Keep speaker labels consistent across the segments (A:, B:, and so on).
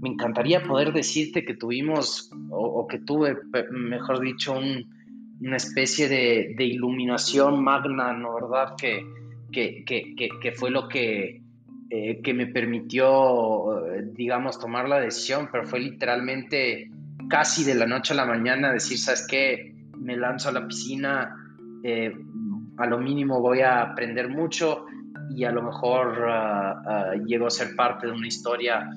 A: Me encantaría poder decirte que tuvimos, o, que tuve, mejor dicho, una especie de, iluminación magna, ¿no verdad? Que, que, fue lo que, eh, que me permitió, digamos, tomar la decisión, pero fue literalmente casi de la noche a la mañana decir, ¿sabes qué? Me lanzo a la piscina, eh, a lo mínimo voy a aprender mucho y a lo mejor llego a ser parte de una historia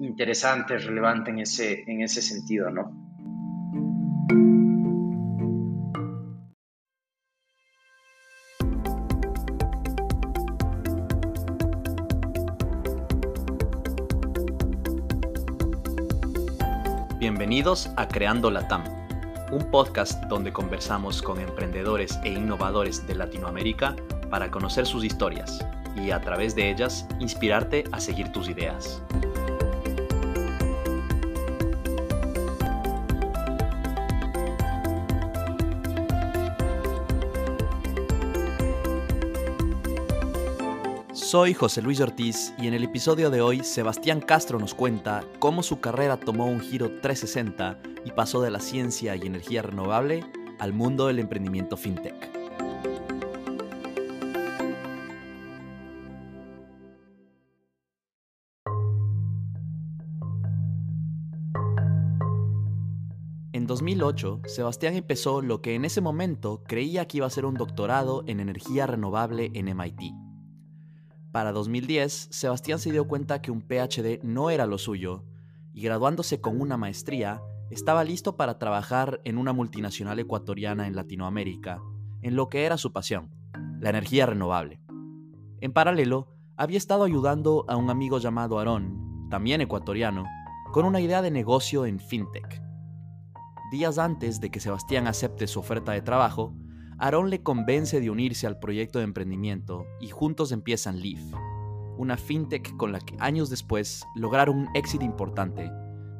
A: interesante, relevante en ese, en ese sentido, ¿no?
B: Bienvenidos a Creando Latam, un podcast donde conversamos con emprendedores e innovadores de Latinoamérica para conocer sus historias y a través de ellas inspirarte a seguir tus ideas. Soy José Luis Ortiz y en el episodio de hoy Sebastián Castro nos cuenta cómo su carrera tomó un giro 360 y pasó de la ciencia y energía renovable al mundo del emprendimiento fintech. En 2008, Sebastián empezó lo que en ese momento creía que iba a ser un doctorado en energía renovable en MIT para 2010, Sebastián se dio cuenta que un PhD no era lo suyo y graduándose con una maestría, estaba listo para trabajar en una multinacional ecuatoriana en Latinoamérica, en lo que era su pasión, la energía renovable. En paralelo, había estado ayudando a un amigo llamado Aarón, también ecuatoriano, con una idea de negocio en fintech. Días antes de que Sebastián acepte su oferta de trabajo, Aaron le convence de unirse al proyecto de emprendimiento y juntos empiezan Leaf, una fintech con la que años después lograron un éxito importante,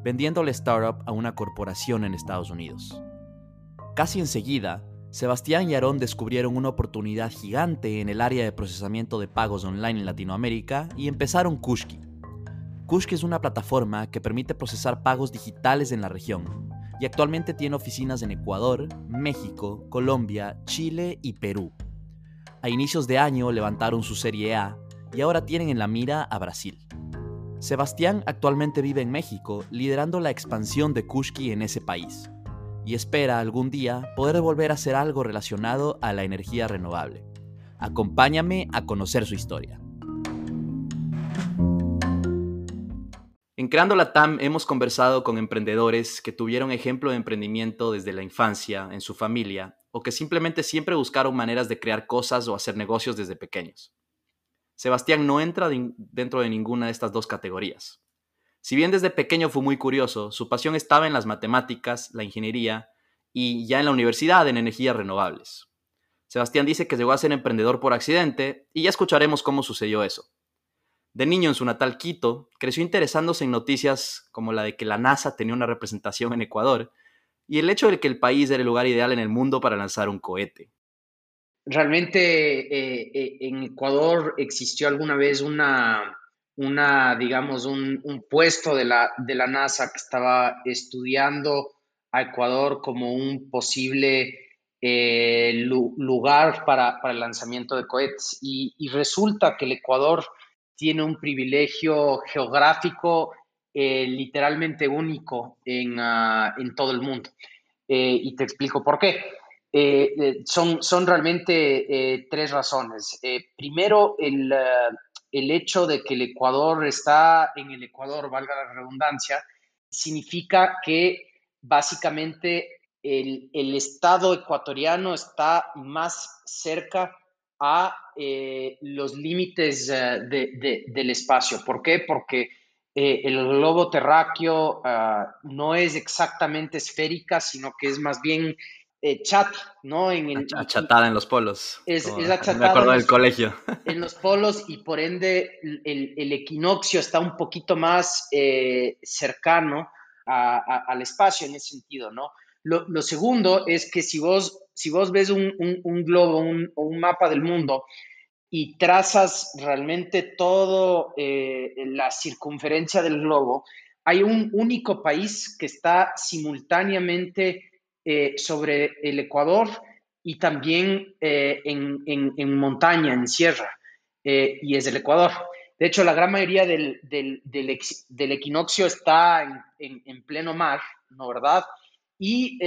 B: vendiendo la startup a una corporación en Estados Unidos. Casi enseguida, Sebastián y Aaron descubrieron una oportunidad gigante en el área de procesamiento de pagos online en Latinoamérica y empezaron Kushki. Kushki es una plataforma que permite procesar pagos digitales en la región, y actualmente tiene oficinas en Ecuador, México, Colombia, Chile y Perú. A inicios de año levantaron su Serie A y ahora tienen en la mira a Brasil. Sebastián actualmente vive en México, liderando la expansión de Kushki en ese país, y espera algún día poder volver a hacer algo relacionado a la energía renovable. Acompáñame a conocer su historia. En Creando la TAM hemos conversado con emprendedores que tuvieron ejemplo de emprendimiento desde la infancia, en su familia, o que simplemente siempre buscaron maneras de crear cosas o hacer negocios desde pequeños. Sebastián no entra dentro de ninguna de estas dos categorías. Si bien desde pequeño fue muy curioso, su pasión estaba en las matemáticas, la ingeniería y ya en la universidad en energías renovables. Sebastián dice que llegó a ser emprendedor por accidente y ya escucharemos cómo sucedió eso. De niño en su natal Quito, creció interesándose en noticias como la de que la NASA tenía una representación en Ecuador y el hecho de que el país era el lugar ideal en el mundo para lanzar un cohete.
A: Realmente eh, eh, en Ecuador existió alguna vez una, una digamos, un, puesto de la, de la NASA que estaba estudiando a Ecuador como un posible eh, lugar para, el lanzamiento de cohetes. y resulta que el Ecuador tiene un privilegio geográfico eh, literalmente único en, ah, en, todo el mundo. Eh, y te explico por qué. Eh, son, son realmente tres razones. primero, el, el hecho de que el Ecuador está en el Ecuador, valga la redundancia, significa que básicamente el, el, Estado ecuatoriano está más cerca a eh, los límites eh, del espacio. ¿Por qué? Porque eh, el globo terráqueo ah, no es exactamente esférica, sino que es más bien chata, ¿no?
B: En achatada en los polos.
A: Es, achatada. Me
B: acuerdo del colegio.
A: En los polos y por ende el, equinoccio está un poquito más cercano al espacio en ese sentido, ¿no? Lo, segundo es que si vos, si vos ves un, globo o un mapa del mundo, y trazas realmente todo eh, la circunferencia del globo, hay un único país que está simultáneamente eh, sobre el Ecuador y también eh, en, montaña, en sierra, y es el Ecuador. De hecho, la gran mayoría del, equinoccio está en, pleno mar, ¿no verdad? Y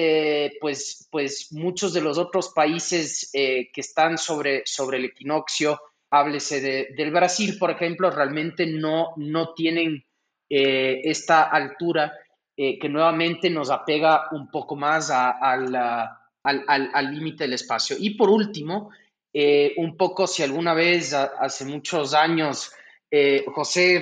A: pues, pues muchos de los otros países que están sobre, sobre el equinoccio, háblese del Brasil, por ejemplo, realmente no, no tienen eh, esta altura eh, que nuevamente nos apega un poco más al límite del espacio. Y por último, eh, un poco si alguna vez hace muchos años, José,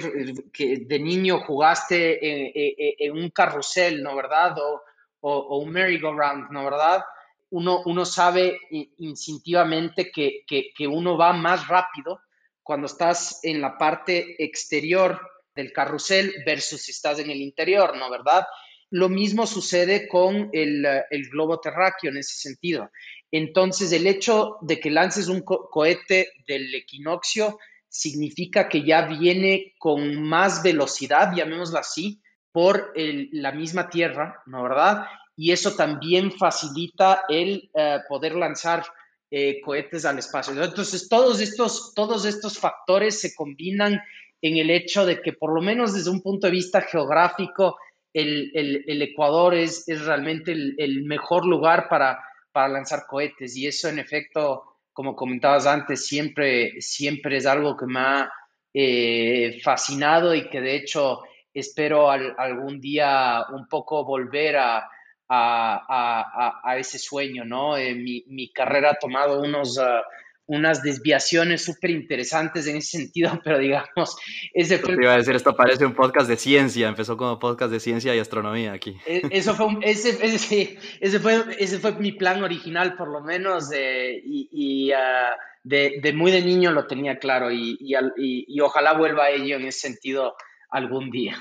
A: que de niño jugaste en, un carrusel, ¿no verdad? O, o, un merry-go-round, ¿no verdad? Uno, uno sabe instintivamente que, que, uno va más rápido cuando estás en la parte exterior del carrusel versus si estás en el interior, ¿no? ¿Verdad? Lo mismo sucede con el, globo terráqueo en ese sentido. Entonces, el hecho de que lances un cohete del equinoccio significa que ya viene con más velocidad, llamémoslo así, por la misma Tierra, ¿no verdad? Y eso también facilita el eh, poder lanzar eh, cohetes al espacio. Entonces, todos estos, todos estos factores se combinan en el hecho de que por lo menos desde un punto de vista geográfico, el, Ecuador es, es realmente el, mejor lugar para, para lanzar cohetes y eso en efecto, como comentabas antes, siempre, siempre es algo que me ha eh, fascinado y que de hecho espero algún día un poco volver a, a, ese sueño, ¿no? Eh, mi, mi, carrera ha tomado unos, ah, unas desviaciones súper interesantes en ese sentido, pero digamos,
B: ese fue... Te iba a decir, esto parece un podcast de ciencia, empezó como podcast de ciencia y astronomía aquí.
A: E, eso fue, ese, ese, fue, ese fue mi plan original, por lo menos, y, ah, de, de, muy de niño lo tenía claro, y, y, ojalá vuelva a ello en ese sentido algún día.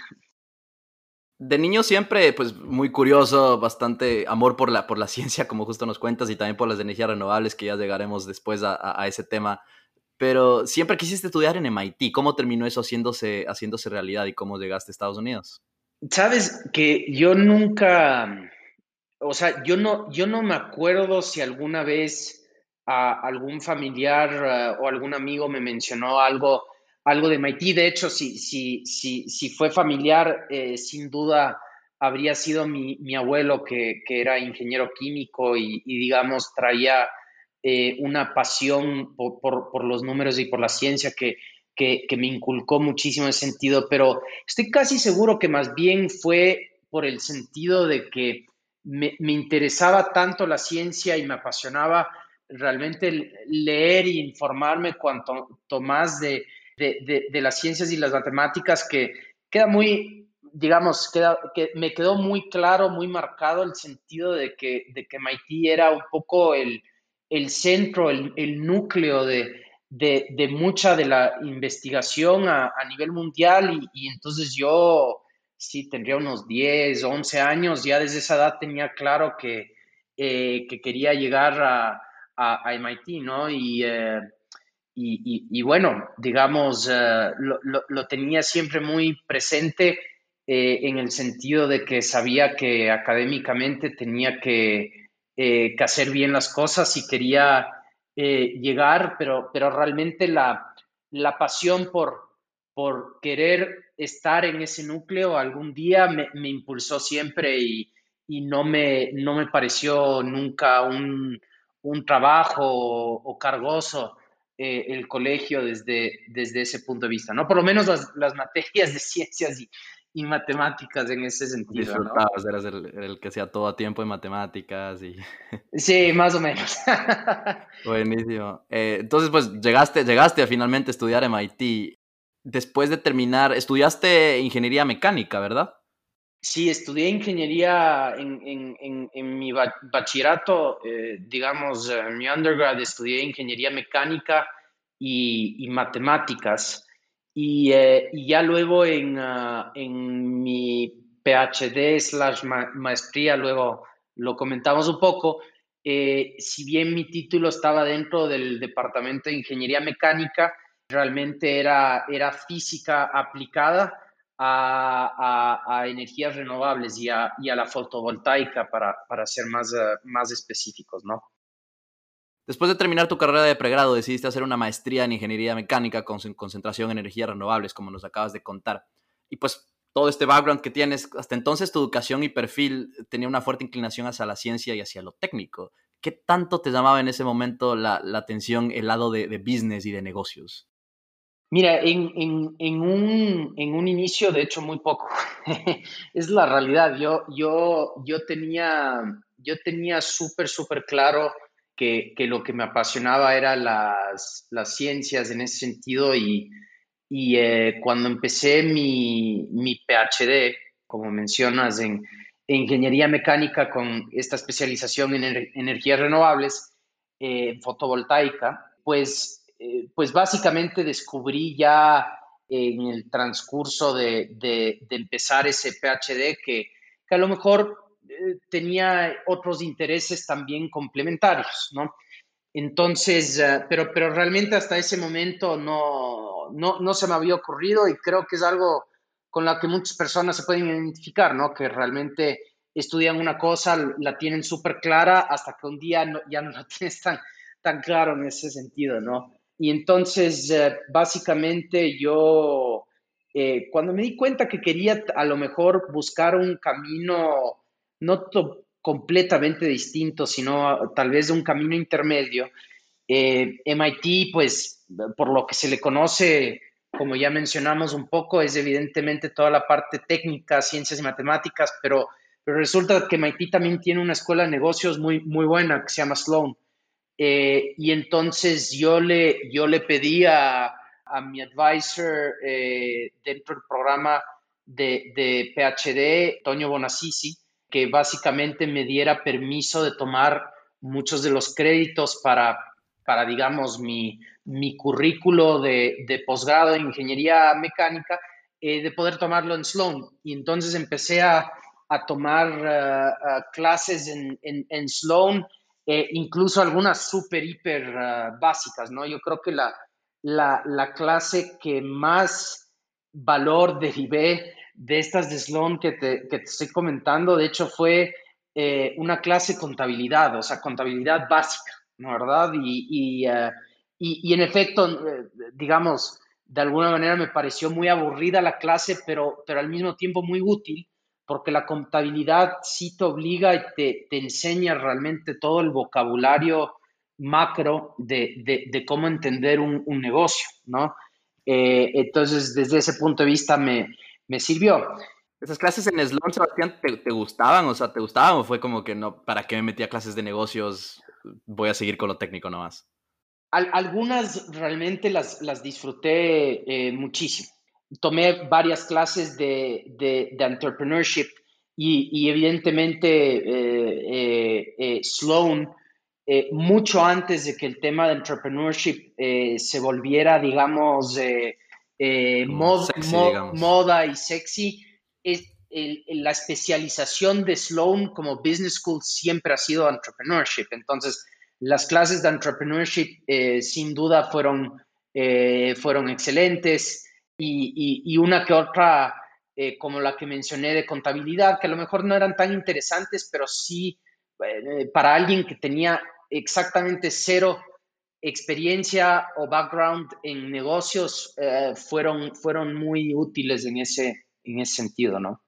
B: De niño siempre, pues muy curioso, bastante amor por la, por la ciencia, como justo nos cuentas, y también por las energías renovables, que ya llegaremos después a, ese tema. Pero siempre quisiste estudiar en MIT. ¿Cómo terminó eso haciéndose, haciéndose realidad y cómo llegaste a Estados Unidos?
A: Sabes que yo nunca, o sea, yo no, yo no me acuerdo si alguna vez a algún familiar eh, o algún amigo me mencionó algo algo de MIT. De hecho, si, si, si, si fue familiar, eh, sin duda habría sido mi, abuelo que, era ingeniero químico y, digamos, traía eh, una pasión por, los números y por la ciencia que, que, me inculcó muchísimo ese sentido, pero estoy casi seguro que más bien fue por el sentido de que me, me interesaba tanto la ciencia y me apasionaba realmente leer e informarme cuanto más de, de, las ciencias y las matemáticas que queda muy, digamos, queda, que me quedó muy claro, muy marcado el sentido de que, de que MIT era un poco el, centro, el, núcleo de, de, mucha de la investigación a, nivel mundial y, entonces yo sí tendría unos 10, 11 años, ya desde esa edad tenía claro que, eh, que quería llegar a, a, MIT, ¿no? Y, eh, y, bueno, digamos, eh, lo, tenía siempre muy presente eh, en el sentido de que sabía que académicamente tenía que, eh, hacer bien las cosas y quería llegar, pero, pero realmente la, la pasión por, por querer estar en ese núcleo algún día me, impulsó siempre y, no, me, no me pareció nunca un, trabajo o cargoso eh, el colegio desde, desde ese punto de vista, ¿no? Por lo menos las, materias de ciencias y, matemáticas en ese sentido.
B: Disfrutabas, eras el, que hacía todo a tiempo en matemáticas y...
A: Sí, más o menos.
B: Buenísimo. Eh, entonces, pues llegaste, llegaste a finalmente estudiar MIT. Después de terminar, estudiaste ingeniería mecánica, ¿verdad?
A: Sí, estudié ingeniería en, mi bachillerato, eh, digamos, en mi undergrad estudié ingeniería mecánica y, matemáticas. Eh, y, ya luego en, ah, en mi PhD slash maestría, luego lo comentamos un poco, eh, si bien mi título estaba dentro del Departamento de Ingeniería Mecánica, realmente era, era física aplicada a, energías renovables y a, la fotovoltaica para, ser más, eh, más específicos, ¿no?
B: Después de terminar tu carrera de pregrado, decidiste hacer una maestría en ingeniería mecánica con concentración en energías renovables, como nos acabas de contar. Y pues todo este background que tienes, hasta entonces tu educación y perfil tenía una fuerte inclinación hacia la ciencia y hacia lo técnico. ¿Qué tanto te llamaba en ese momento la, atención el lado de, business y de negocios?
A: Mira, en, un, inicio, de hecho, muy poco. es la realidad. Yo, yo, yo tenía, yo tenía súper, súper claro que, lo que me apasionaba era las, las ciencias en ese sentido y, y eh, cuando empecé mi, mi, PhD, como mencionas, en, ingeniería mecánica con esta especialización en energías renovables, eh, fotovoltaica, pues, eh, pues básicamente descubrí ya en el transcurso de, de, empezar ese PhD que, que a lo mejor tenía otros intereses también complementarios, ¿no? Entonces, pero, pero realmente hasta ese momento no, no, se me había ocurrido y creo que es algo con la que muchas personas se pueden identificar, ¿no? Que realmente estudian una cosa, la tienen súper clara hasta que un día ya no la tienes tan, tan claro en ese sentido, ¿no? Y entonces, eh, básicamente yo, eh, cuando me di cuenta que quería a lo mejor buscar un camino no completamente distinto, sino tal vez un camino intermedio, eh, MIT, pues, por lo que se le conoce, como ya mencionamos un poco, es evidentemente toda la parte técnica, ciencias y matemáticas, pero, pero resulta que MIT también tiene una escuela de negocios muy, muy buena que se llama Sloan. Eh, y entonces yo le, yo le pedí a, mi advisor eh, dentro del programa de, de PhD, Toño Bonassisi, que básicamente me diera permiso de tomar muchos de los créditos para para, digamos, mi, mi currículo de, de posgrado en ingeniería mecánica, eh, de poder tomarlo en Sloan. Y entonces empecé a, a tomar clases en, en, Sloan, eh, incluso algunas súper, hiper básicas, ¿no? Yo creo que la, la, la, clase que más valor derivé de estas de Sloan que te, que te estoy comentando, de hecho, fue una clase contabilidad, o sea, contabilidad básica. ¿no? ¿verdad? Y, eh, y, y, en efecto, eh, digamos, de alguna manera me pareció muy aburrida la clase, pero, pero al mismo tiempo muy útil, porque la contabilidad sí te obliga y te, te enseña realmente todo el vocabulario macro de, de, cómo entender un, un negocio, ¿no? Eh, entonces, desde ese punto de vista me, me sirvió.
B: ¿Esas clases en Sloan, Sebastián, te, te, gustaban? O sea, ¿te gustaban o fue como que no, para qué me metí a clases de negocios? voy a seguir con lo técnico nomás.
A: algunas realmente las, las disfruté eh, muchísimo. Tomé varias clases de, de, entrepreneurship y, y evidentemente eh, eh, Sloan, mucho antes de que el tema de entrepreneurship se volviera, digamos, moda y sexy, es, la especialización de Sloan como Business School siempre ha sido entrepreneurship. Entonces, las clases de entrepreneurship eh, sin duda fueron, eh, fueron excelentes y, una que otra, eh, como la que mencioné de contabilidad, que a lo mejor no eran tan interesantes, pero sí para alguien que tenía exactamente cero experiencia o background en negocios, fueron, fueron muy útiles en ese, en ese sentido, ¿no?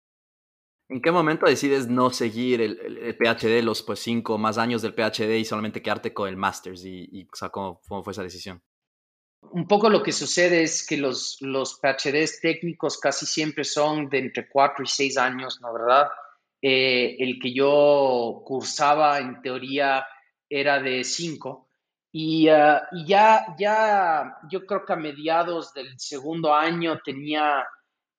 B: ¿En qué momento decides no seguir el, PhD, los pues, cinco más años del PhD y solamente quedarte con el Masters? Y, ¿cómo, fue esa decisión?
A: Un poco lo que sucede es que los, los PhDs técnicos casi siempre son de entre cuatro y seis años, ¿no verdad? Eh, el que yo cursaba en teoría era de cinco. Y, ah, y ya, ya, yo creo que a mediados del segundo año tenía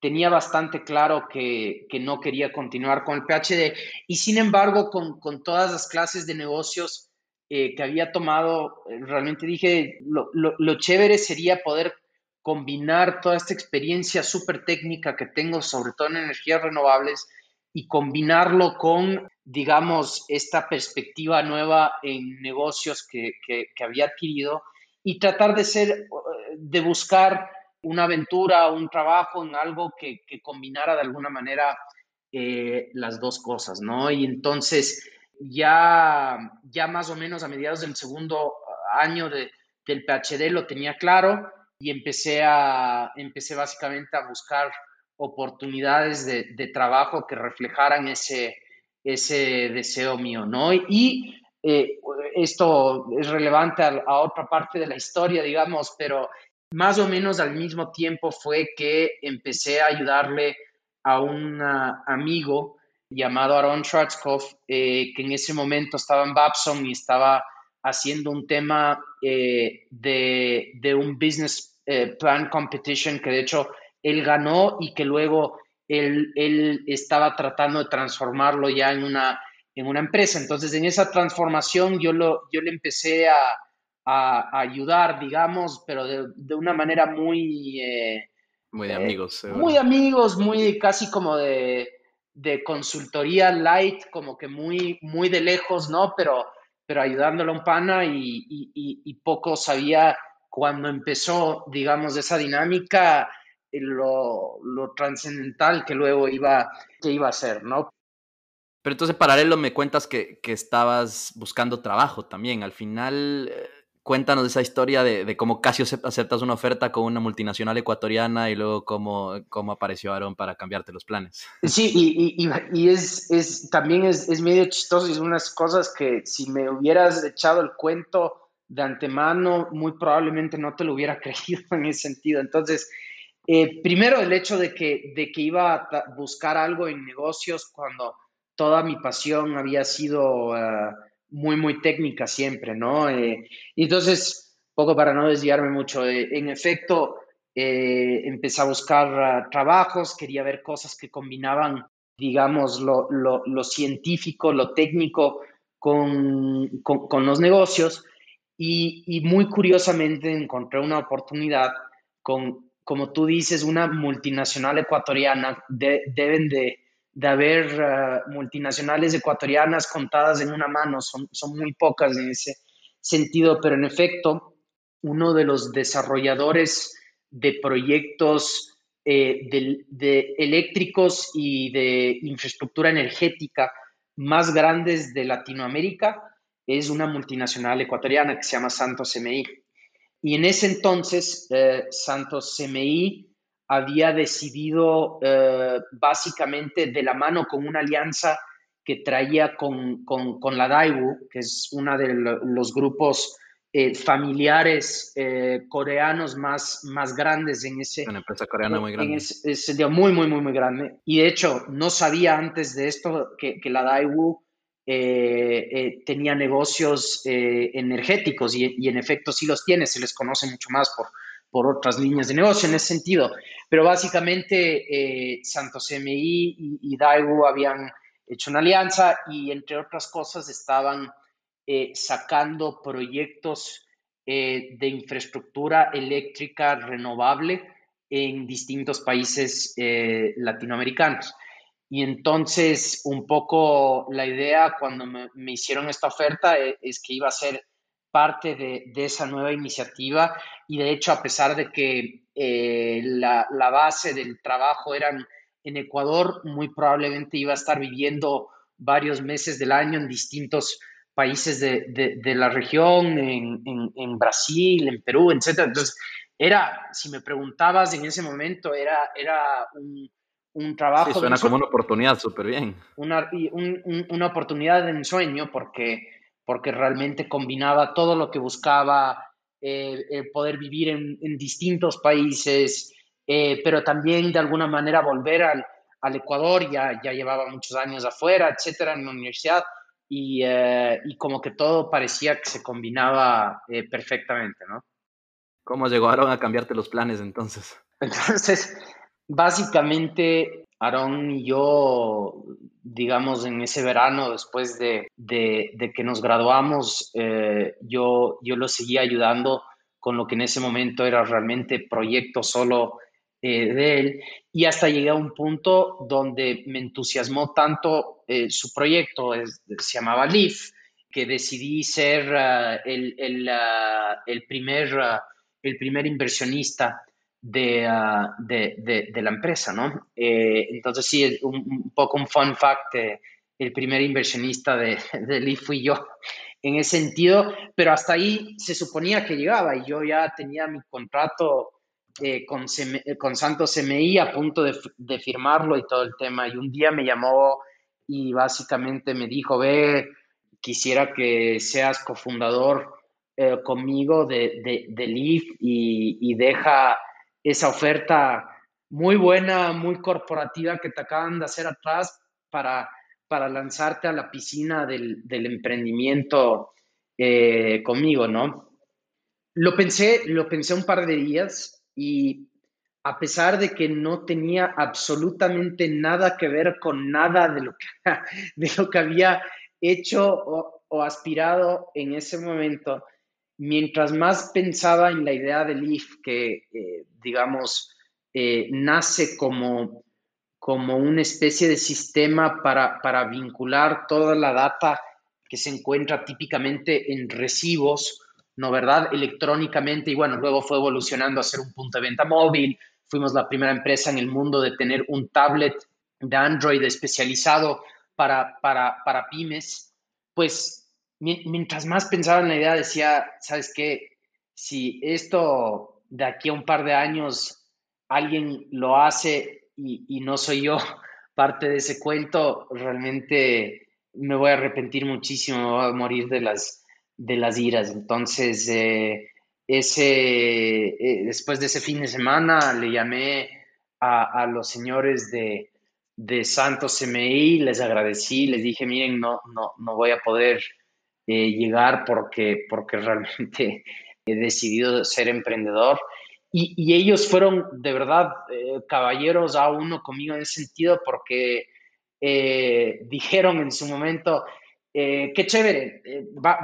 A: tenía bastante claro que, no quería continuar con el PhD y sin embargo con, todas las clases de negocios eh, que había tomado, eh, realmente dije, lo, chévere sería poder combinar toda esta experiencia súper técnica que tengo, sobre todo en energías renovables, y combinarlo con, digamos, esta perspectiva nueva en negocios que, había adquirido y tratar de ser, de buscar una aventura, un trabajo en algo que, combinara de alguna manera eh, las dos cosas, ¿no? Y entonces ya, ya más o menos a mediados del segundo año de, del PhD lo tenía claro y empecé, a, empecé básicamente a buscar oportunidades de, trabajo que reflejaran ese, ese deseo mío, ¿no? Y eh, esto es relevante a, otra parte de la historia, digamos, pero más o menos al mismo tiempo fue que empecé a ayudarle a un amigo llamado Aaron Schwarzkopf, eh, que en ese momento estaba en Babson y estaba haciendo un tema eh, de, de, un business plan competition que de hecho él ganó y que luego él, él, estaba tratando de transformarlo ya en una, en una empresa. Entonces, en esa transformación yo, lo, yo le empecé a, a, ayudar, digamos, pero de, de una manera muy...
B: Eh, muy de amigos.
A: Eh, muy amigos, muy casi como de, de, consultoría light, como que muy, muy de lejos, ¿no? Pero, pero ayudándole a un pana y, y, poco sabía cuando empezó, digamos, esa dinámica lo, lo trascendental que luego iba, que iba a ser, ¿no?
B: Pero entonces, paralelo, me cuentas que, que estabas buscando trabajo también. Al final, eh, cuéntanos esa historia de, cómo casi aceptas una oferta con una multinacional ecuatoriana y luego cómo, cómo apareció Aaron para cambiarte los planes.
A: Sí, y, es, es, también es, es, medio chistoso y son unas cosas que si me hubieras echado el cuento de antemano, muy probablemente no te lo hubiera creído en ese sentido. Entonces, eh, primero, el hecho de que, de que iba a buscar algo en negocios cuando toda mi pasión había sido eh, muy, muy técnica siempre, ¿no? Eh, entonces, poco para no desviarme mucho, en efecto, empecé a buscar trabajos, quería ver cosas que combinaban, digamos, lo, científico, lo técnico con, los negocios y, y muy curiosamente encontré una oportunidad con como tú dices, una multinacional ecuatoriana, deben de, haber uh, multinacionales ecuatorianas contadas en una mano, son, son muy pocas en ese sentido, pero en efecto, uno de los desarrolladores de proyectos eh, de, eléctricos y de infraestructura energética más grandes de Latinoamérica es una multinacional ecuatoriana que se llama Santos MI. Y en ese entonces, eh, Santos CMI había decidido eh, básicamente de la mano con una alianza que traía con, la Daewoo, que es uno de los grupos eh, familiares coreanos más, más grandes en ese...
B: Una empresa coreana muy grande.
A: Ese, muy, muy, muy, muy grande. Y de hecho, no sabía antes de esto que, que la Daewoo eh, eh, tenía negocios eh, energéticos y, en efecto sí los tiene, se les conoce mucho más por, por otras líneas de negocio en ese sentido. Pero básicamente Santos MI y, y Daewoo habían hecho una alianza y entre otras cosas estaban sacando proyectos de infraestructura eléctrica renovable en distintos países latinoamericanos. Y entonces, un poco la idea cuando me, hicieron esta oferta e, es, que iba a ser parte de, esa nueva iniciativa y de hecho, a pesar de que eh, la, base del trabajo era en Ecuador, muy probablemente iba a estar viviendo varios meses del año en distintos países de, la región, en, en, Brasil, en Perú, etc. Entonces, era, si me preguntabas en ese momento, era, era un un trabajo.
B: Sí, suena como una oportunidad súper bien.
A: Una, una oportunidad de ensueño porque, porque realmente combinaba todo lo que buscaba, eh, poder vivir en, distintos países, eh, pero también de alguna manera volver al, al Ecuador, ya, ya llevaba muchos años afuera, etcétera, en la universidad, y, eh, y como que todo parecía que se combinaba perfectamente, ¿no?
B: ¿Cómo llegaron a cambiarte los planes entonces?
A: Entonces, Básicamente, Aarón y yo, digamos, en ese verano, después de, que nos graduamos, eh, yo, yo lo seguía ayudando con lo que en ese momento era realmente proyecto solo eh, de él. Y hasta llegué a un punto donde me entusiasmó tanto eh, su proyecto, se llamaba Leaf, que decidí ser el, el, el, primer, ah, el primer inversionista de, de, de, la empresa, ¿no? entonces sí, un, un, poco un fun fact, el primer inversionista de, de Leaf fui yo en ese sentido, pero hasta ahí se suponía que llegaba y yo ya tenía mi contrato eh, con, con, Santos CMI a punto de, firmarlo y todo el tema. Y un día me llamó y básicamente me dijo, ve, quisiera que seas cofundador eh, conmigo de, de, de Leaf y, y, deja esa oferta muy buena, muy corporativa que te acaban de hacer atrás para para lanzarte a la piscina del, emprendimiento eh, conmigo, ¿no? Lo pensé, lo pensé un par de días y a pesar de que no tenía absolutamente nada que ver con nada de lo que, de lo que había hecho o, aspirado en ese momento, mientras más pensaba en la idea de Leaf, que eh, digamos, eh, nace como como una especie de sistema para, vincular toda la data que se encuentra típicamente en recibos, ¿no verdad? Electrónicamente y bueno, luego fue evolucionando a ser un punto de venta móvil. Fuimos la primera empresa en el mundo de tener un tablet de Android especializado para, para, para pymes. Pues mientras más pensaba en la idea, decía, ¿sabes qué? Si esto de aquí a un par de años alguien lo hace y, no soy yo parte de ese cuento, realmente me voy a arrepentir muchísimo, me voy a morir de las, de las iras. Entonces, eh, ese, eh, después de ese fin de semana, le llamé a, los señores de, de, Santos CMI, les agradecí, les dije, miren, no, no, no voy a poder eh, llegar porque, porque realmente he decidido ser emprendedor. Y, ellos fueron de verdad eh, caballeros a uno conmigo en ese sentido porque eh, dijeron en su momento, qué chévere,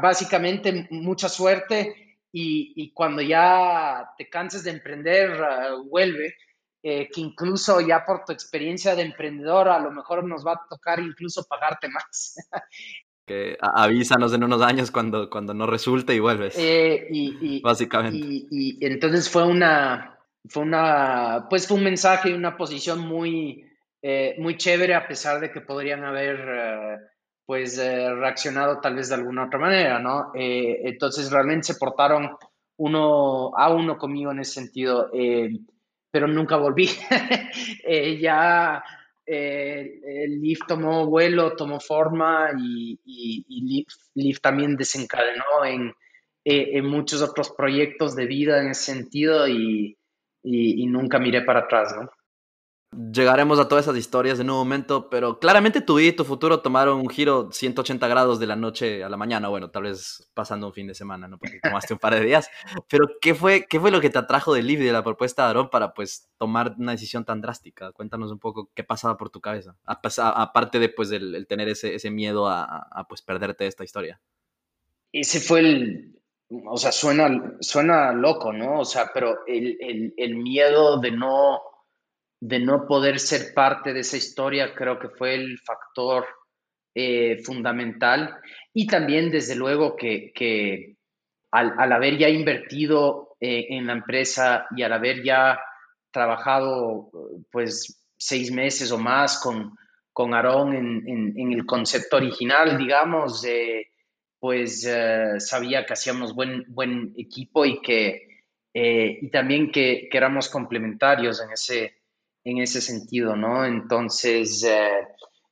A: básicamente mucha suerte y, cuando ya te canses de emprender, vuelve, que incluso ya por tu experiencia de emprendedor a lo mejor nos va a tocar incluso pagarte más.
B: que avísanos en unos años cuando, cuando no resulte y vuelves.
A: Eh, y,
B: básicamente.
A: Y, entonces fue una, fue una, pues fue un mensaje y una posición muy, eh, muy chévere a pesar de que podrían haber, eh, pues, reaccionado tal vez de alguna otra manera, ¿no? entonces realmente se portaron uno a uno conmigo en ese sentido, pero nunca volví. ya eh, el Leaf tomó vuelo, tomó forma y, y, también desencadenó en, eh, en, muchos otros proyectos de vida en ese sentido y, y nunca miré para atrás, ¿no?
B: Llegaremos a todas esas historias en un momento, pero claramente tu vida y tu futuro tomaron un giro 180 grados de la noche a la mañana. Bueno, tal vez pasando un fin de semana, ¿no? Porque tomaste un par de días. Pero, ¿qué fue, qué fue lo que te atrajo del libro y de la propuesta de Aarón para, pues, tomar una decisión tan drástica? Cuéntanos un poco qué pasaba por tu cabeza, aparte de, pues, el, tener ese, ese miedo a, a, pues, perderte esta historia.
A: Ese fue el, o sea, suena, suena loco, ¿no? O sea, pero el, el, el miedo de no de no poder ser parte de esa historia creo que fue el factor eh, fundamental. Y también, desde luego, que, al, haber ya invertido eh, en la empresa y al haber ya trabajado pues seis meses o más con, con Aarón en, el concepto original, digamos, pues eh, sabía que hacíamos buen, buen equipo y que y también que, que éramos complementarios en ese, en ese sentido, ¿no? Entonces, eh,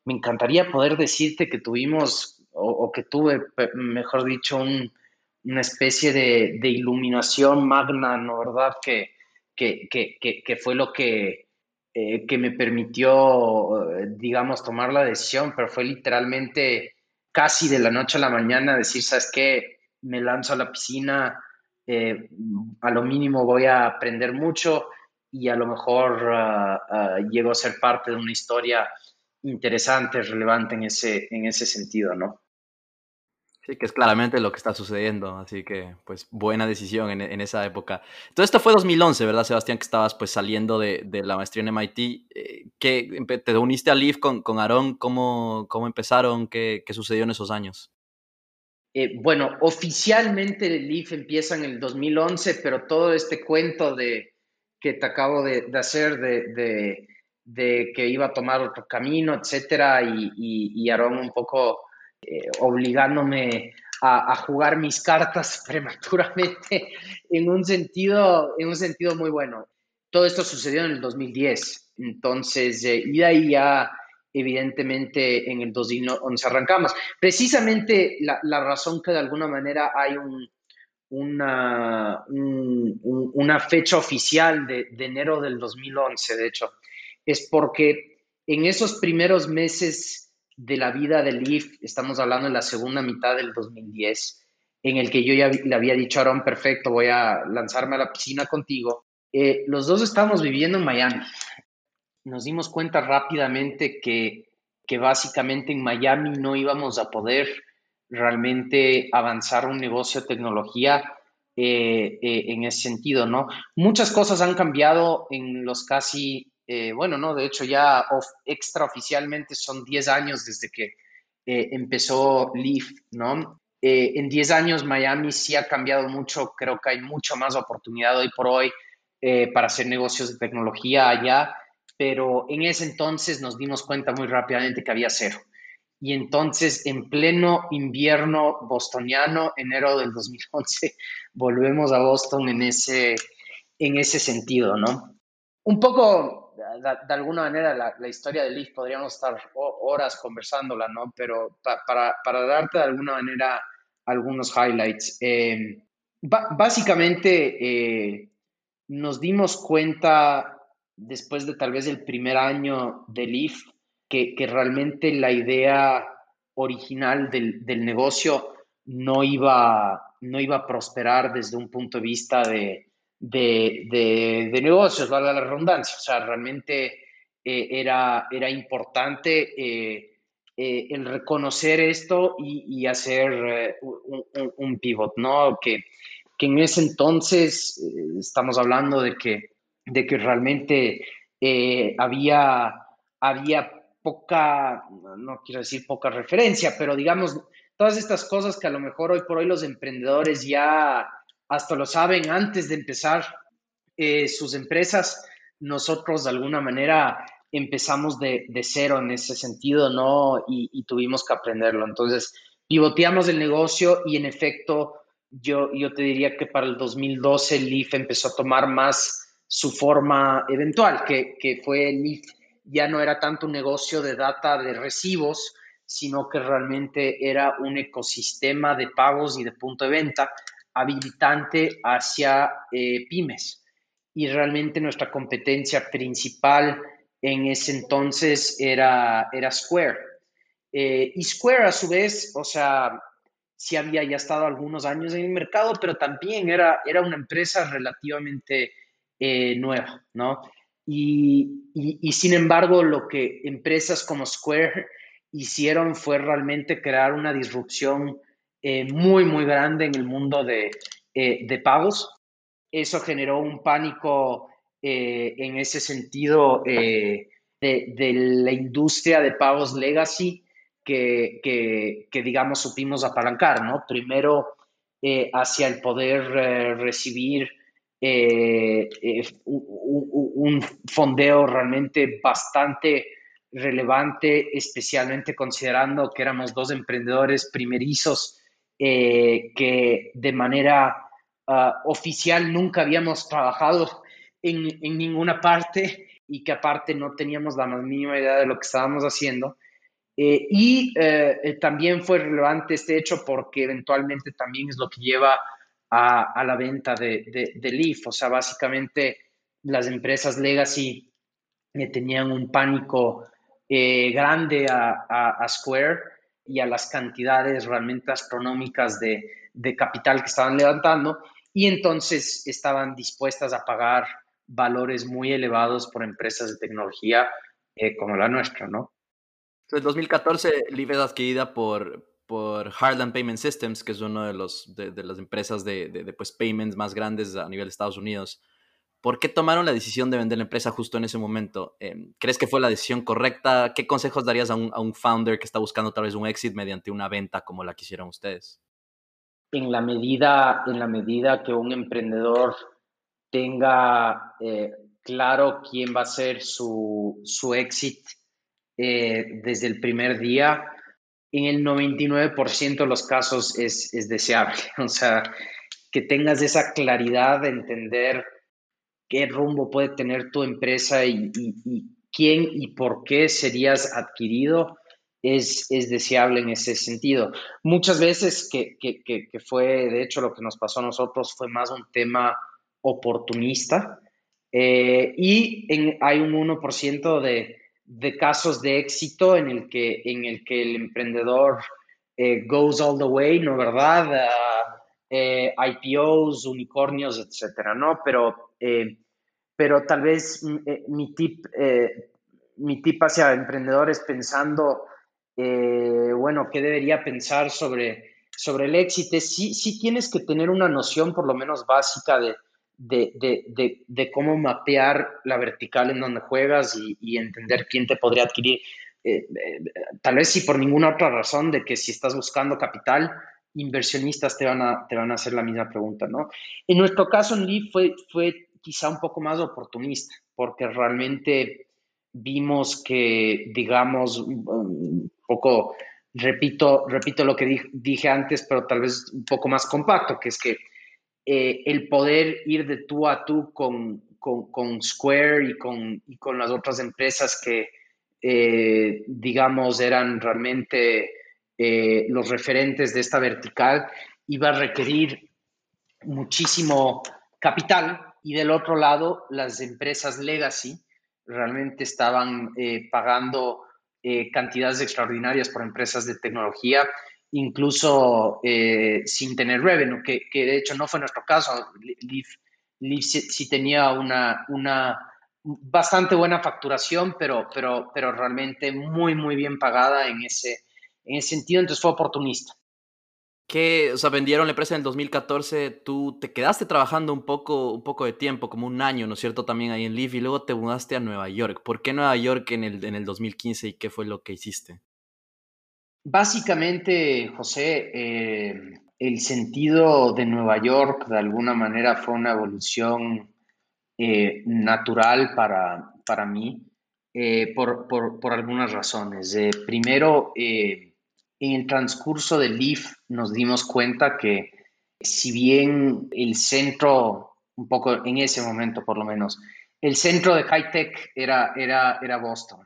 A: me encantaría poder decirte que tuvimos, o, que tuve, mejor dicho, una especie de, iluminación magna, ¿no? ¿Verdad? Que, que, fue lo que, eh, que me permitió, digamos, tomar la decisión, pero fue literalmente casi de la noche a la mañana decir, ¿sabes qué? Me lanzo a la piscina, eh, a lo mínimo voy a aprender mucho y a lo mejor ah, ah, llegó a ser parte de una historia interesante, relevante en ese, en ese sentido, ¿no?
B: Sí, que es claramente lo que está sucediendo, así que pues buena decisión en, en esa época. Entonces esto fue 2011, ¿verdad, Sebastián? Que estabas pues saliendo de, de la maestría en MIT. Eh, ¿qué, ¿Te uniste a Leaf con, con Aarón? ¿Cómo, ¿Cómo empezaron? ¿Qué, ¿Qué, sucedió en esos años?
A: Eh, bueno, oficialmente Leaf empieza en el 2011, pero todo este cuento de que te acabo de, hacer de, de, que iba a tomar otro camino, etcétera, y, y, y un poco eh, obligándome a, a, jugar mis cartas prematuramente en un, sentido, en un sentido muy bueno. Todo esto sucedió en el 2010, entonces, eh, y de ahí ya evidentemente en el 2011 arrancamos. Precisamente la, la razón que de alguna manera hay un, una, un, una, fecha oficial de, de, enero del 2011, de hecho, es porque en esos primeros meses de la vida de Leaf, estamos hablando de la segunda mitad del 2010, en el que yo ya le había dicho a Aaron, perfecto, voy a lanzarme a la piscina contigo. Eh, los dos estábamos viviendo en Miami. Nos dimos cuenta rápidamente que, que básicamente en Miami no íbamos a poder realmente avanzar un negocio de tecnología eh, eh, en ese sentido, ¿no? Muchas cosas han cambiado en los casi eh, bueno, no, de hecho ya extraoficialmente son 10 años desde que empezó Leaf, ¿no? En 10 años Miami sí ha cambiado mucho, creo que hay mucha más oportunidad hoy por hoy para hacer negocios de tecnología allá, pero en ese entonces nos dimos cuenta muy rápidamente que había cero. Y entonces, en pleno invierno bostoniano, enero del 2011, volvemos a Boston en ese, en ese sentido, ¿no? Un poco de, alguna manera la, historia de Leaf podríamos estar horas conversándola, ¿no? Pero pa, para, para, darte de alguna manera algunos highlights. Eh, básicamente eh, nos dimos cuenta después de tal vez el primer año de Leaf que, que realmente la idea original del, del, negocio no iba, no iba a prosperar desde un punto de vista de, de, de, negocios, valga la redundancia. O sea, realmente eh, era, era importante eh, eh, el reconocer esto y, y hacer un, un, pivot, ¿no? Que, que en ese entonces estamos hablando de que, de que realmente había, había poca, no quiero decir poca referencia, pero digamos, todas estas cosas que a lo mejor hoy por hoy los emprendedores ya hasta lo saben antes de empezar eh, sus empresas. Nosotros de alguna manera empezamos de, cero en ese sentido, ¿no? Y, tuvimos que aprenderlo. Entonces, pivoteamos el negocio y en efecto, yo, yo te diría que para el 2012 Leaf empezó a tomar más su forma eventual, que, que fue Leaf ya no era tanto un negocio de data de recibos, sino que realmente era un ecosistema de pagos y de punto de venta habilitante hacia eh, pymes. Y realmente nuestra competencia principal en ese entonces era, era Square. Eh, y Square a su vez, o sea, sí había ya estado algunos años en el mercado, pero también era, era una empresa relativamente eh, nueva, ¿no? Y, sin embargo, lo que empresas como Square hicieron fue realmente crear una disrupción eh, muy, muy grande en el mundo de, eh, de pagos. Eso generó un pánico eh, en ese sentido eh, de, la industria de pagos legacy que, que, que digamos, supimos apalancar, ¿no? Primero hacia el poder recibir un, un fondeo realmente bastante relevante, especialmente considerando que éramos dos emprendedores primerizos eh, que de manera uh, oficial nunca habíamos trabajado en, en, ninguna parte y que aparte no teníamos la más mínima idea de lo que estábamos haciendo. Eh, y eh, también fue relevante este hecho porque eventualmente también es lo que lleva a, a la venta de, de, de, Leaf. O sea, básicamente las empresas legacy tenían un pánico grande a, a, a Square y a las cantidades realmente astronómicas de, de capital que estaban levantando y entonces estaban dispuestas a pagar valores muy elevados por empresas de tecnología eh, como la nuestra, ¿no?
B: En 2014, Live es adquirida por, por Heartland Payment Systems, que es una de, los, de, las empresas de, de, pues, payments más grandes a nivel de Estados Unidos. ¿Por qué tomaron la decisión de vender la empresa justo en ese momento? Em, ¿Crees que fue la decisión correcta? ¿Qué consejos darías a un, a un founder que está buscando tal vez un exit mediante una venta como la que hicieron ustedes?
A: En la medida, en la medida que un emprendedor tenga eh, claro quién va a ser su, su exit eh, desde el primer día, en el 99% de los casos es, es deseable. O sea, que tengas esa claridad de entender qué rumbo puede tener tu empresa y, quién y por qué serías adquirido es, es deseable en ese sentido. Muchas veces que, que, que, fue, de hecho, lo que nos pasó a nosotros fue más un tema oportunista eh, y hay un 1% de, de, casos de éxito en el que, en el, que el emprendedor eh, goes all the way, ¿no verdad? Eh, IPOs, unicornios, etcétera, ¿no? Pero, eh, pero tal vez mi, tip, mi tip hacia emprendedores pensando, bueno, ¿qué debería pensar sobre, sobre el éxito? Sí, sí tienes que tener una noción por lo menos básica de, de, cómo mapear la vertical en donde juegas y, y entender quién te podría adquirir. tal vez si por ninguna otra razón de que si estás buscando capital, inversionistas te van a, te van a hacer la misma pregunta, ¿no? En nuestro caso en Leaf fue, fue quizá un poco más oportunista, porque realmente vimos que, digamos, un poco, repito, repito lo que dije, antes, pero tal vez un poco más compacto, que es que eh, el poder ir de tú a tú con, con, Square y con, con las otras empresas que, eh, digamos, eran realmente eh, los referentes de esta vertical, iba a requerir muchísimo capital y del otro lado las empresas legacy realmente estaban pagando cantidades extraordinarias por empresas de tecnología, incluso sin tener revenue, que, que, de hecho no fue nuestro caso. Leaf, sí, tenía una, una bastante buena facturación, pero, pero, pero realmente muy, muy bien pagada en ese, en ese sentido, entonces fue oportunista.
B: Que, o sea, vendieron la empresa en el 2014, tú te quedaste trabajando un poco, un poco de tiempo, como un año, ¿no es cierto? También ahí en Leaf y luego te mudaste a Nueva York. ¿Por qué Nueva York en el, en el 2015 y qué fue lo que hiciste?
A: Básicamente, José, eh, el sentido de Nueva York de alguna manera fue una evolución eh, natural para, para mí eh, por, por, algunas razones. primero, en el transcurso del LEAF nos dimos cuenta que si bien el centro, un poco en ese momento por lo menos, el centro de high tech era, era, era Boston.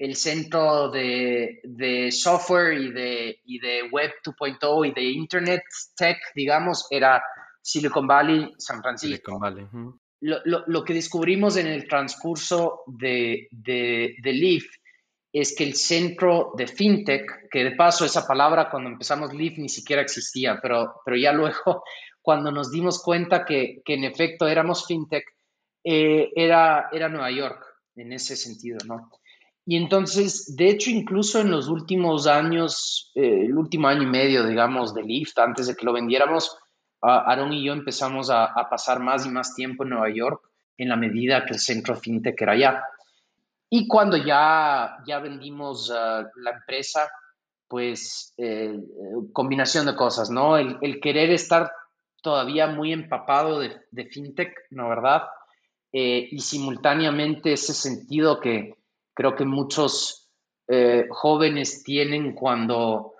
A: El centro de, de software y de, y de web 2.0 y de internet tech, digamos, era Silicon Valley, San Francisco. Silicon Valley. lo, lo, lo, que descubrimos en el transcurso de, de, de Leaf es que el centro de fintech, que de paso esa palabra cuando empezamos Leaf ni siquiera existía, pero, pero ya luego cuando nos dimos cuenta que, en efecto éramos fintech, eh, era, era Nueva York en ese sentido, ¿no? Y entonces, de hecho, incluso en los últimos años, eh, el último año y medio, digamos, de Lyft, antes de que lo vendiéramos, Aaron y yo empezamos a, pasar más y más tiempo en Nueva York en la medida que el centro fintech era allá. Y cuando ya, ya vendimos uh, la empresa, pues eh, combinación de cosas, ¿no? El, querer estar todavía muy empapado de, de fintech, ¿no verdad? Eh, y simultáneamente ese sentido que creo que muchos eh, jóvenes tienen cuando,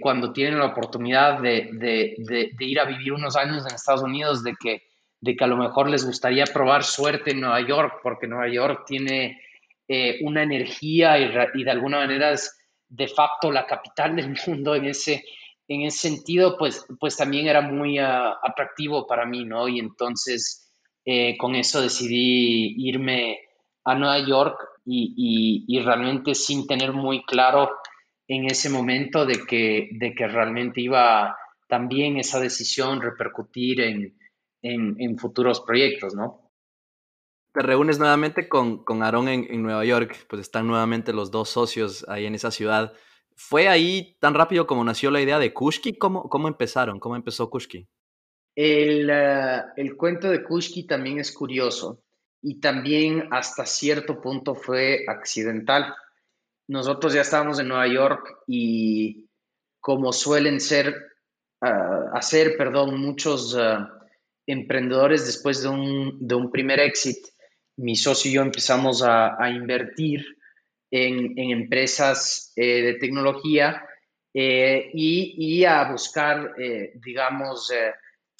A: cuando tienen la oportunidad de, ir a vivir unos años en Estados Unidos, de que, de que a lo mejor les gustaría probar suerte en Nueva York, porque Nueva York tiene eh, una energía y, de alguna manera es de facto la capital del mundo en ese, en ese sentido, pues, pues también era muy ah, atractivo para mí, ¿no? Y entonces eh, con eso decidí irme a Nueva York y, y, realmente sin tener muy claro en ese momento de que, de que realmente iba también esa decisión repercutir en, en, en futuros proyectos, ¿no?
B: te reúnes nuevamente con, con Aarón en, Nueva York, pues están nuevamente los dos socios ahí en esa ciudad. ¿Fue ahí tan rápido como nació la idea de Kushki? ¿Cómo, cómo empezaron? ¿Cómo empezó Kushki?
A: El, eh, el cuento de Kushki también es curioso y también hasta cierto punto fue accidental. Nosotros ya estábamos en Nueva York y como suelen ser, ah, hacer, perdón, muchos ah, emprendedores después de un, de un, primer exit, mi socio y yo empezamos a, a invertir en, en empresas eh, de tecnología eh, y, y, a buscar, eh, digamos,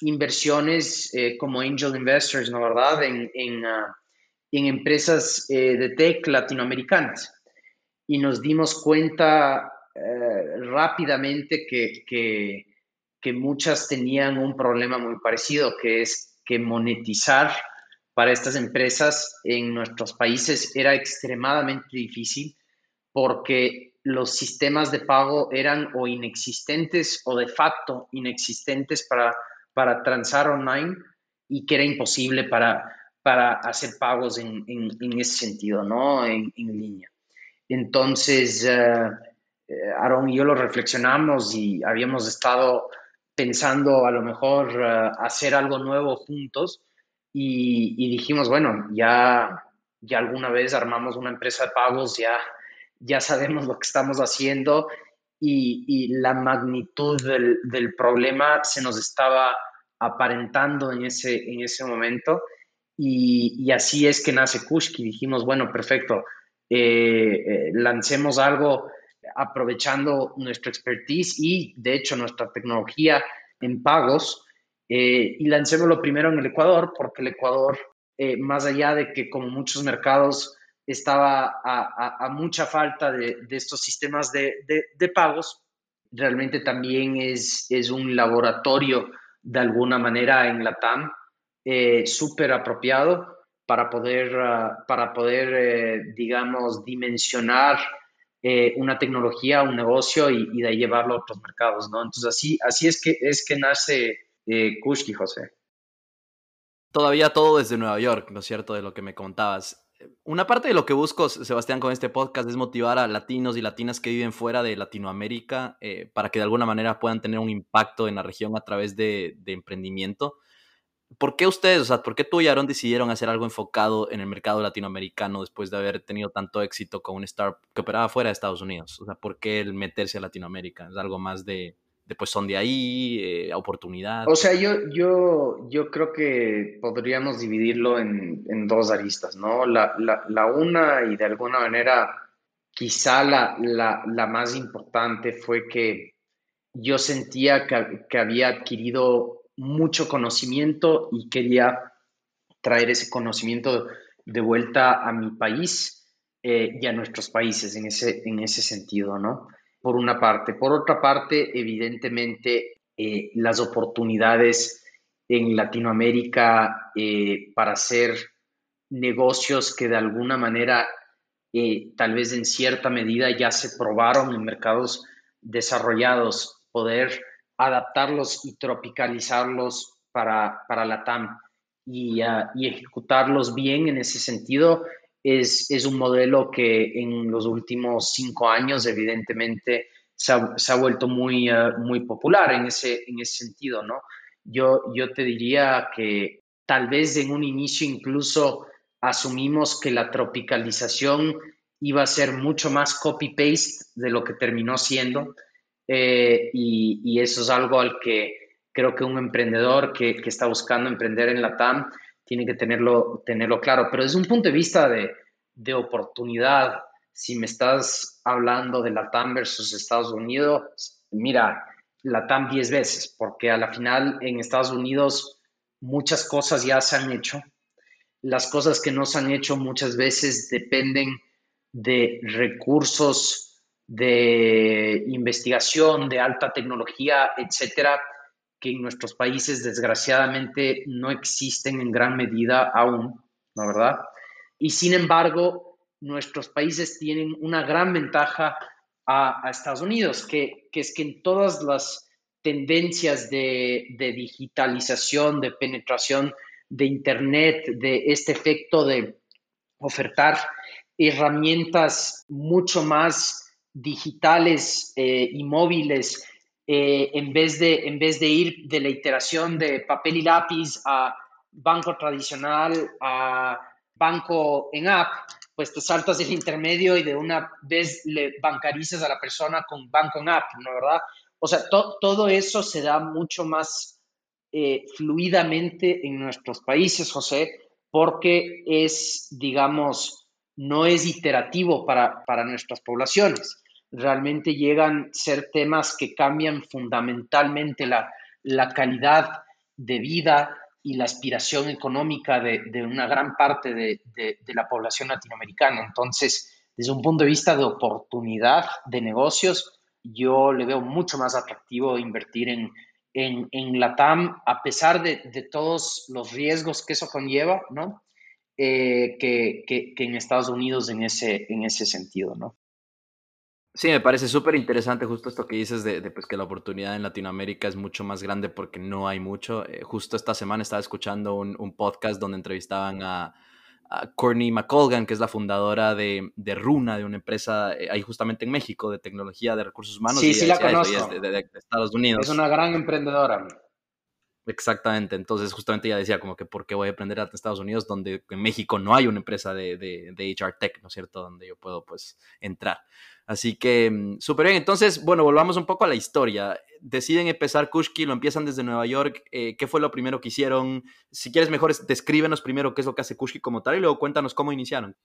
A: inversiones como angel investors, ¿no verdad?, en, en, uh, en empresas de tech latinoamericanas. Y nos dimos cuenta rápidamente que, que que muchas tenían un problema muy parecido, que es que monetizar para estas empresas en nuestros países era extremadamente difícil porque los sistemas de pago eran o inexistentes o de facto inexistentes para, para transar online y que era imposible para, para hacer pagos en, en, ese sentido, ¿no? En, en línea. Entonces, uh, y yo lo reflexionamos y habíamos estado pensando a lo mejor eh, hacer algo nuevo juntos y, dijimos, bueno, ya, ya alguna vez armamos una empresa de pagos, ya, ya sabemos lo que estamos haciendo y, la magnitud del, problema se nos estaba aparentando en ese, en ese momento y, así es que nace Kushki. Dijimos, bueno, perfecto, eh, eh, lancemos algo aprovechando nuestra expertise y, de hecho, nuestra tecnología en pagos eh, y lancémoslo primero en el Ecuador, porque el Ecuador, eh, más allá de que como muchos mercados estaba a, mucha falta de, estos sistemas de, pagos, realmente también es, un laboratorio de alguna manera en la TAM eh, súper apropiado para poder, ah, para poder digamos, dimensionar eh, una tecnología, un negocio y, de ahí llevarlo a otros mercados, ¿no? Entonces así, así es, que, es que nace eh, Kushki, José.
B: Todavía todo desde Nueva York, ¿no es cierto? De lo que me contabas. Una parte de lo que busco, Sebastián, con este podcast es motivar a latinos y latinas que viven fuera de Latinoamérica eh, para que de alguna manera puedan tener un impacto en la región a través de, de emprendimiento. ¿Por qué ustedes, o sea, por qué tú y Aaron decidieron hacer algo enfocado en el mercado latinoamericano después de haber tenido tanto éxito con un startup que operaba fuera de Estados Unidos? O sea, ¿por qué el meterse a Latinoamérica? ¿Es algo más de, de pues son de ahí, eh, oportunidad?
A: O sea, yo, yo, yo creo que podríamos dividirlo en, en dos aristas, ¿no? La, la, la, una y de alguna manera quizá la, la, la más importante fue que yo sentía que, que había adquirido mucho conocimiento y quería traer ese conocimiento de vuelta a mi país eh, y a nuestros países en ese, en ese sentido, ¿no? Por una parte. Por otra parte, evidentemente, eh, las oportunidades en Latinoamérica eh, para hacer negocios que de alguna manera, tal vez en cierta medida, ya se probaron en mercados desarrollados, poder adaptarlos y tropicalizarlos para, para la TAM ah, y, ejecutarlos bien en ese sentido es, es, un modelo que en los últimos cinco años evidentemente se ha, vuelto muy, ah, muy popular en ese, en ese sentido, ¿no? Yo, yo te diría que tal vez en un inicio incluso asumimos que la tropicalización iba a ser mucho más copy-paste de lo que terminó siendo. Eh, y, eso es algo al que creo que un emprendedor que, está buscando emprender en la TAM tiene que tenerlo, tenerlo claro. Pero desde un punto de vista de, de oportunidad, si me estás hablando de la TAM versus Estados Unidos, mira, la TAM 10 veces, porque a la final en Estados Unidos muchas cosas ya se han hecho. Las cosas que no se han hecho muchas veces dependen de recursos de investigación, de alta tecnología, etcétera, que en nuestros países desgraciadamente no existen en gran medida aún, ¿no verdad? Y sin embargo, nuestros países tienen una gran ventaja a, Estados Unidos, que, es que en todas las tendencias de, de digitalización, de penetración de Internet, de este efecto de ofertar herramientas mucho más digitales y móviles, en, vez de, en vez de ir de la iteración de papel y lápiz a banco tradicional, a banco en app, pues te saltas el intermedio y de una vez le bancarizas a la persona con banco en app, ¿no verdad? O sea, todo eso se da mucho más eh, fluidamente en nuestros países, José, porque es, digamos, no es iterativo para, para nuestras poblaciones. Realmente llegan a ser temas que cambian fundamentalmente la, la calidad de vida, y la aspiración económica de, una gran parte de, la población latinoamericana. Entonces, desde un punto de vista de oportunidad de negocios, yo le veo mucho más atractivo invertir en, en, en LATAM, a pesar de, todos los riesgos que eso conlleva, ¿no? Eh, que, que, en Estados Unidos en ese, en ese sentido, ¿no?
B: Sí, me parece súper interesante justo esto que dices de, pues, que la oportunidad en Latinoamérica es mucho más grande porque no hay mucho. Eh, justo esta semana estaba escuchando un, podcast donde entrevistaban a, Courtney McColgan, que es la fundadora de, Runa, de una empresa eh, ahí justamente en México de tecnología de recursos humanos.
A: Sí, sí la conozco.
B: Es de, Estados Unidos.
A: Es una gran emprendedora.
B: Exactamente, entonces justamente ella decía como que por qué voy a aprender a Estados Unidos donde en México no hay una empresa de, de, HR Tech, ¿no es cierto? Donde yo puedo pues entrar. Así que mm, súper bien, entonces bueno, volvamos un poco a la historia. Deciden empezar Kushki, lo empiezan desde Nueva York, eh, ¿qué fue lo primero que hicieron? Si quieres mejor descríbenos primero qué es lo que hace Kushki como tal y luego cuéntanos cómo iniciaron.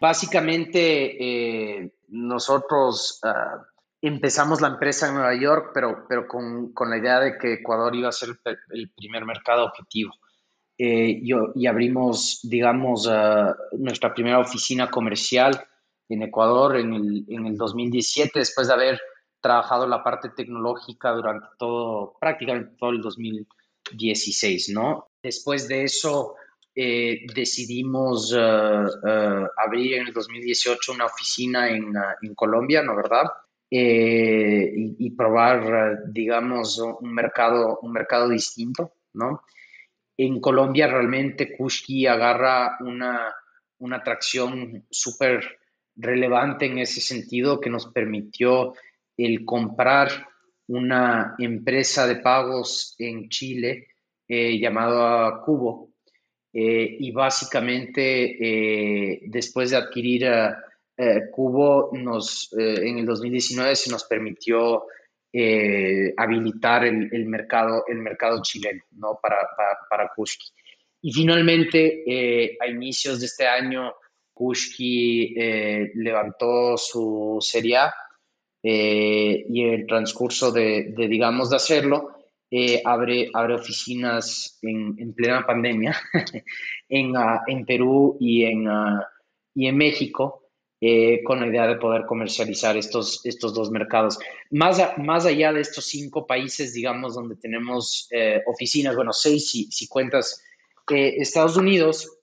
A: Básicamente eh, nosotros... Ah, empezamos la empresa en Nueva York, pero, pero con, con, la idea de que Ecuador iba a ser el, primer mercado objetivo. Eh, y, abrimos, digamos, uh, nuestra primera oficina comercial en Ecuador en el, en el 2017, después de haber trabajado la parte tecnológica durante todo, prácticamente todo el 2016, ¿no? Después de eso, eh, decidimos uh, uh, abrir en el 2018 una oficina en, en Colombia, ¿no verdad? Eh, y, probar, digamos, un mercado, un mercado distinto, ¿no? En Colombia realmente Kushki agarra una, una atracción súper relevante en ese sentido que nos permitió el comprar una empresa de pagos en Chile eh, llamada Cubo. Eh, y básicamente después de adquirir eh, Cubo nos, eh, en el 2019 se nos permitió eh, habilitar el, mercado, el mercado chileno ¿no? para, para, Kushki. Y finalmente, a inicios de este año, Kushki levantó su serie A y en el transcurso de, digamos, de hacerlo, abre, abre oficinas en, plena pandemia en, ah, en Perú y en, ah, y en México. Eh, con la idea de poder comercializar estos, estos dos mercados. Más, más allá de estos cinco países, digamos, donde tenemos eh, oficinas, bueno, seis si, si cuentas eh, Estados Unidos,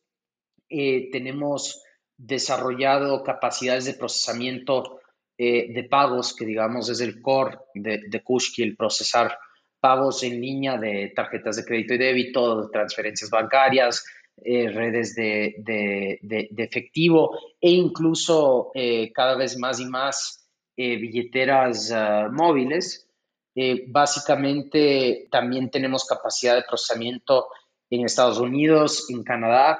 A: tenemos desarrollado capacidades de procesamiento de pagos, que digamos es el core de, de Kushki, el procesar pagos en línea de tarjetas de crédito y débito, transferencias bancarias, eh, redes de, efectivo e incluso eh, cada vez más y más eh, billeteras móviles. básicamente también tenemos capacidad de procesamiento en Estados Unidos, en Canadá,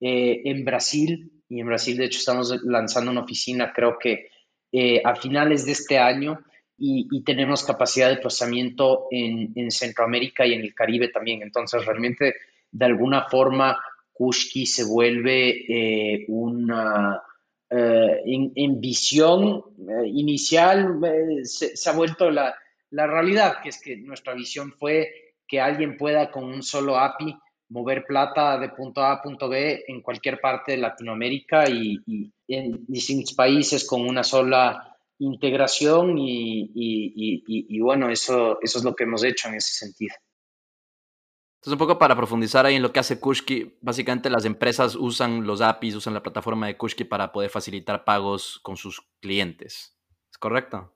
A: en Brasil, y en Brasil de hecho estamos lanzando una oficina creo que a finales de este año y, tenemos capacidad de procesamiento en, en Centroamérica y en el Caribe también. Entonces realmente de alguna forma Kushki se vuelve eh, una... Eh, en, visión eh, inicial se, ha vuelto la, realidad, que es que nuestra visión fue que alguien pueda con un solo API mover plata de punto A a punto B en cualquier parte de Latinoamérica y, en distintos países con una sola integración y, y, bueno, eso, eso es lo que hemos hecho en ese sentido.
B: Entonces, un poco para profundizar ahí en lo que hace Kushki, básicamente las empresas usan los APIs, usan la plataforma de Kushki para poder facilitar pagos con sus clientes. ¿Es correcto?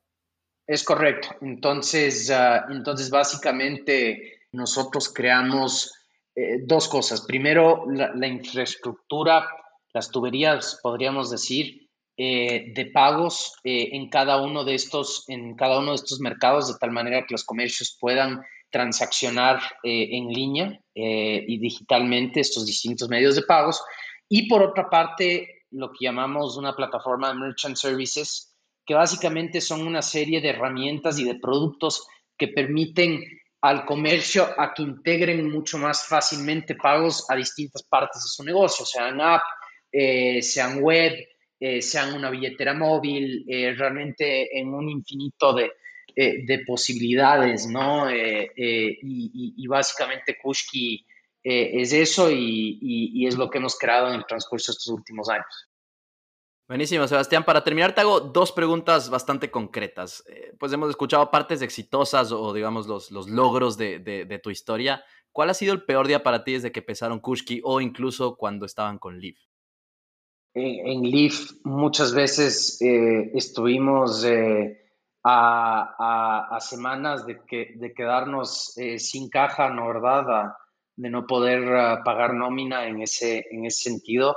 A: Es correcto. Entonces, ah, entonces básicamente nosotros creamos eh, dos cosas. Primero, la, infraestructura, las tuberías, podríamos decir, eh, de pagos eh, en, cada uno de estos, en cada uno de estos mercados, de tal manera que los comercios puedan transaccionar en línea y digitalmente estos distintos medios de pagos. Y por otra parte, lo que llamamos una plataforma de Merchant Services, que básicamente son una serie de herramientas y de productos que permiten al comercio a que integren mucho más fácilmente pagos a distintas partes de su negocio, sean app, eh, sean web, eh, sean una billetera móvil, eh, realmente en un infinito de, posibilidades, ¿no? Y, básicamente Kushki es eso y es lo que hemos creado en el transcurso de estos últimos años.
B: Buenísimo, Sebastián. Para terminar, te hago dos preguntas bastante concretas. Eh, pues hemos escuchado partes exitosas o, digamos, los, los logros de, tu historia. ¿Cuál ha sido el peor día para ti desde que empezaron Kushki o incluso cuando estaban con Leaf?
A: En, Leaf muchas veces eh, estuvimos eh, a, semanas de, que, de quedarnos sin caja, ¿no verdad? de no poder ah, pagar nómina en ese, en ese sentido.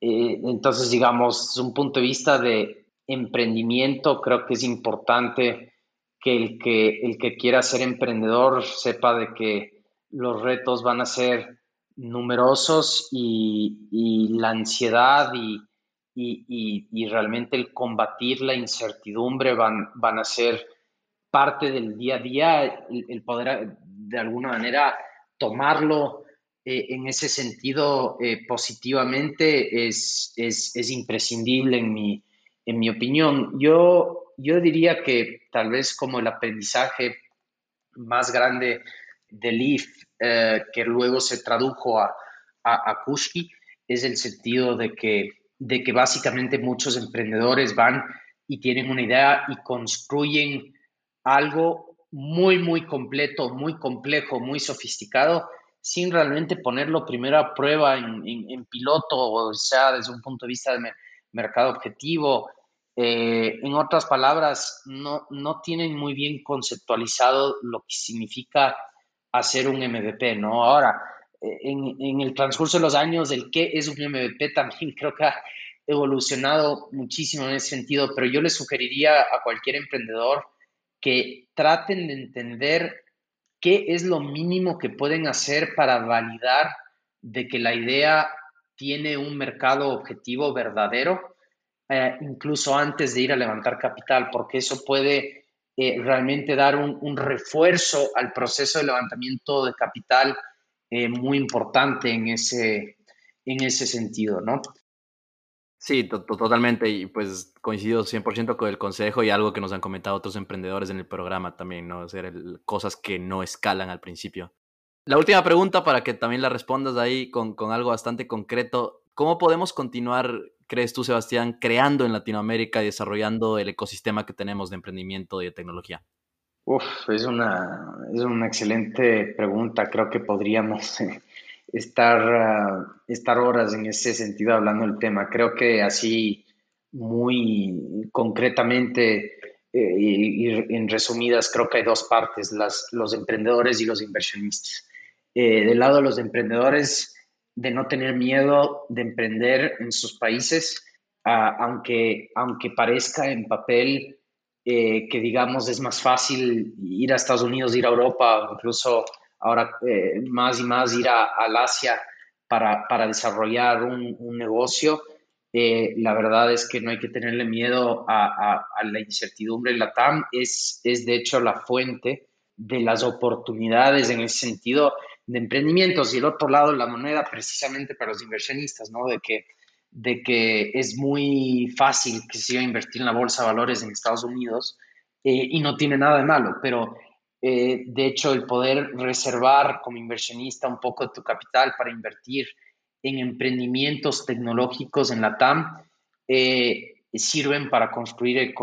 A: Eh, entonces, digamos, desde un punto de vista de emprendimiento, creo que es importante que el que, el que quiera ser emprendedor sepa de que los retos van a ser numerosos y, la ansiedad y, y, realmente el combatir la incertidumbre van, van a ser parte del día a día, el poder de alguna manera tomarlo eh, en ese sentido eh, positivamente es, es, imprescindible en mi, en mi opinión. Yo, yo diría que tal vez como el aprendizaje más grande de Leaf, eh, que luego se tradujo a, a, a Kushki, es el sentido de que, de que básicamente muchos emprendedores van y tienen una idea y construyen algo muy, muy completo, muy complejo, muy sofisticado sin realmente ponerlo primero a prueba en, piloto, o sea, desde un punto de vista de mercado objetivo. Eh, en otras palabras, no, no tienen muy bien conceptualizado lo que significa hacer un MVP, ¿no? Ahora, en, en, el transcurso de los años, el qué es un MVP también creo que ha evolucionado muchísimo en ese sentido, pero yo le sugeriría a cualquier emprendedor que traten de entender ¿qué es lo mínimo que pueden hacer para validar de que la idea tiene un mercado objetivo verdadero, eh, incluso antes de ir a levantar capital? Porque eso puede eh, realmente dar un, refuerzo al proceso de levantamiento de capital eh, muy importante en ese, en ese sentido, ¿no?
B: Sí, totalmente. Y pues coincido 100% con el consejo y algo que nos han comentado otros emprendedores en el programa también, ¿no? Hacer cosas que no escalan al principio. La última pregunta para que también la respondas ahí con, con algo bastante concreto. ¿Cómo podemos continuar, crees tú, Sebastián, creando en Latinoamérica y desarrollando el ecosistema que tenemos de emprendimiento y de tecnología?
A: Uf, es una, es una excelente pregunta. Creo que podríamos eh, estar, ah, estar horas en ese sentido hablando del tema. Creo que así muy concretamente eh, y, en resumidas, creo que hay dos partes, las, los emprendedores y los inversionistas. Eh, del lado de los emprendedores, de no tener miedo de emprender en sus países, ah, aunque, aunque parezca en papel eh, que digamos es más fácil ir a Estados Unidos, ir a Europa, incluso ahora eh, más y más ir a, al Asia para, para desarrollar un, negocio. Eh, la verdad es que no hay que tenerle miedo a, la incertidumbre. La TAM es, es de hecho la fuente de las oportunidades en ese sentido de emprendimientos y el otro lado la moneda precisamente para los inversionistas, ¿no? De que, de que es muy fácil que se invertir en la bolsa de valores en Estados Unidos eh, y no tiene nada de malo, pero eh, de hecho, el poder reservar como inversionista un poco de tu capital para invertir en emprendimientos tecnológicos en la TAM eh, sirven para construir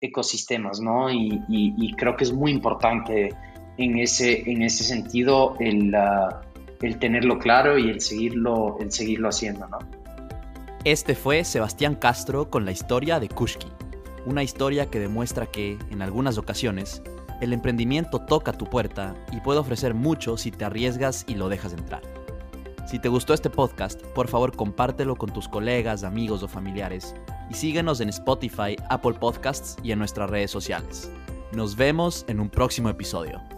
A: ecosistemas, ¿no? Y, creo que es muy importante en ese, en ese sentido el, el tenerlo claro y el seguirlo, el seguirlo haciendo, ¿no?
B: Este fue Sebastián Castro con la historia de Kushki, una historia que demuestra que, en algunas ocasiones, el emprendimiento toca tu puerta y puede ofrecer mucho si te arriesgas y lo dejas entrar. Si te gustó este podcast, por favor compártelo con tus colegas, amigos o familiares y síguenos en Spotify, Apple Podcasts y en nuestras redes sociales. Nos vemos en un próximo episodio.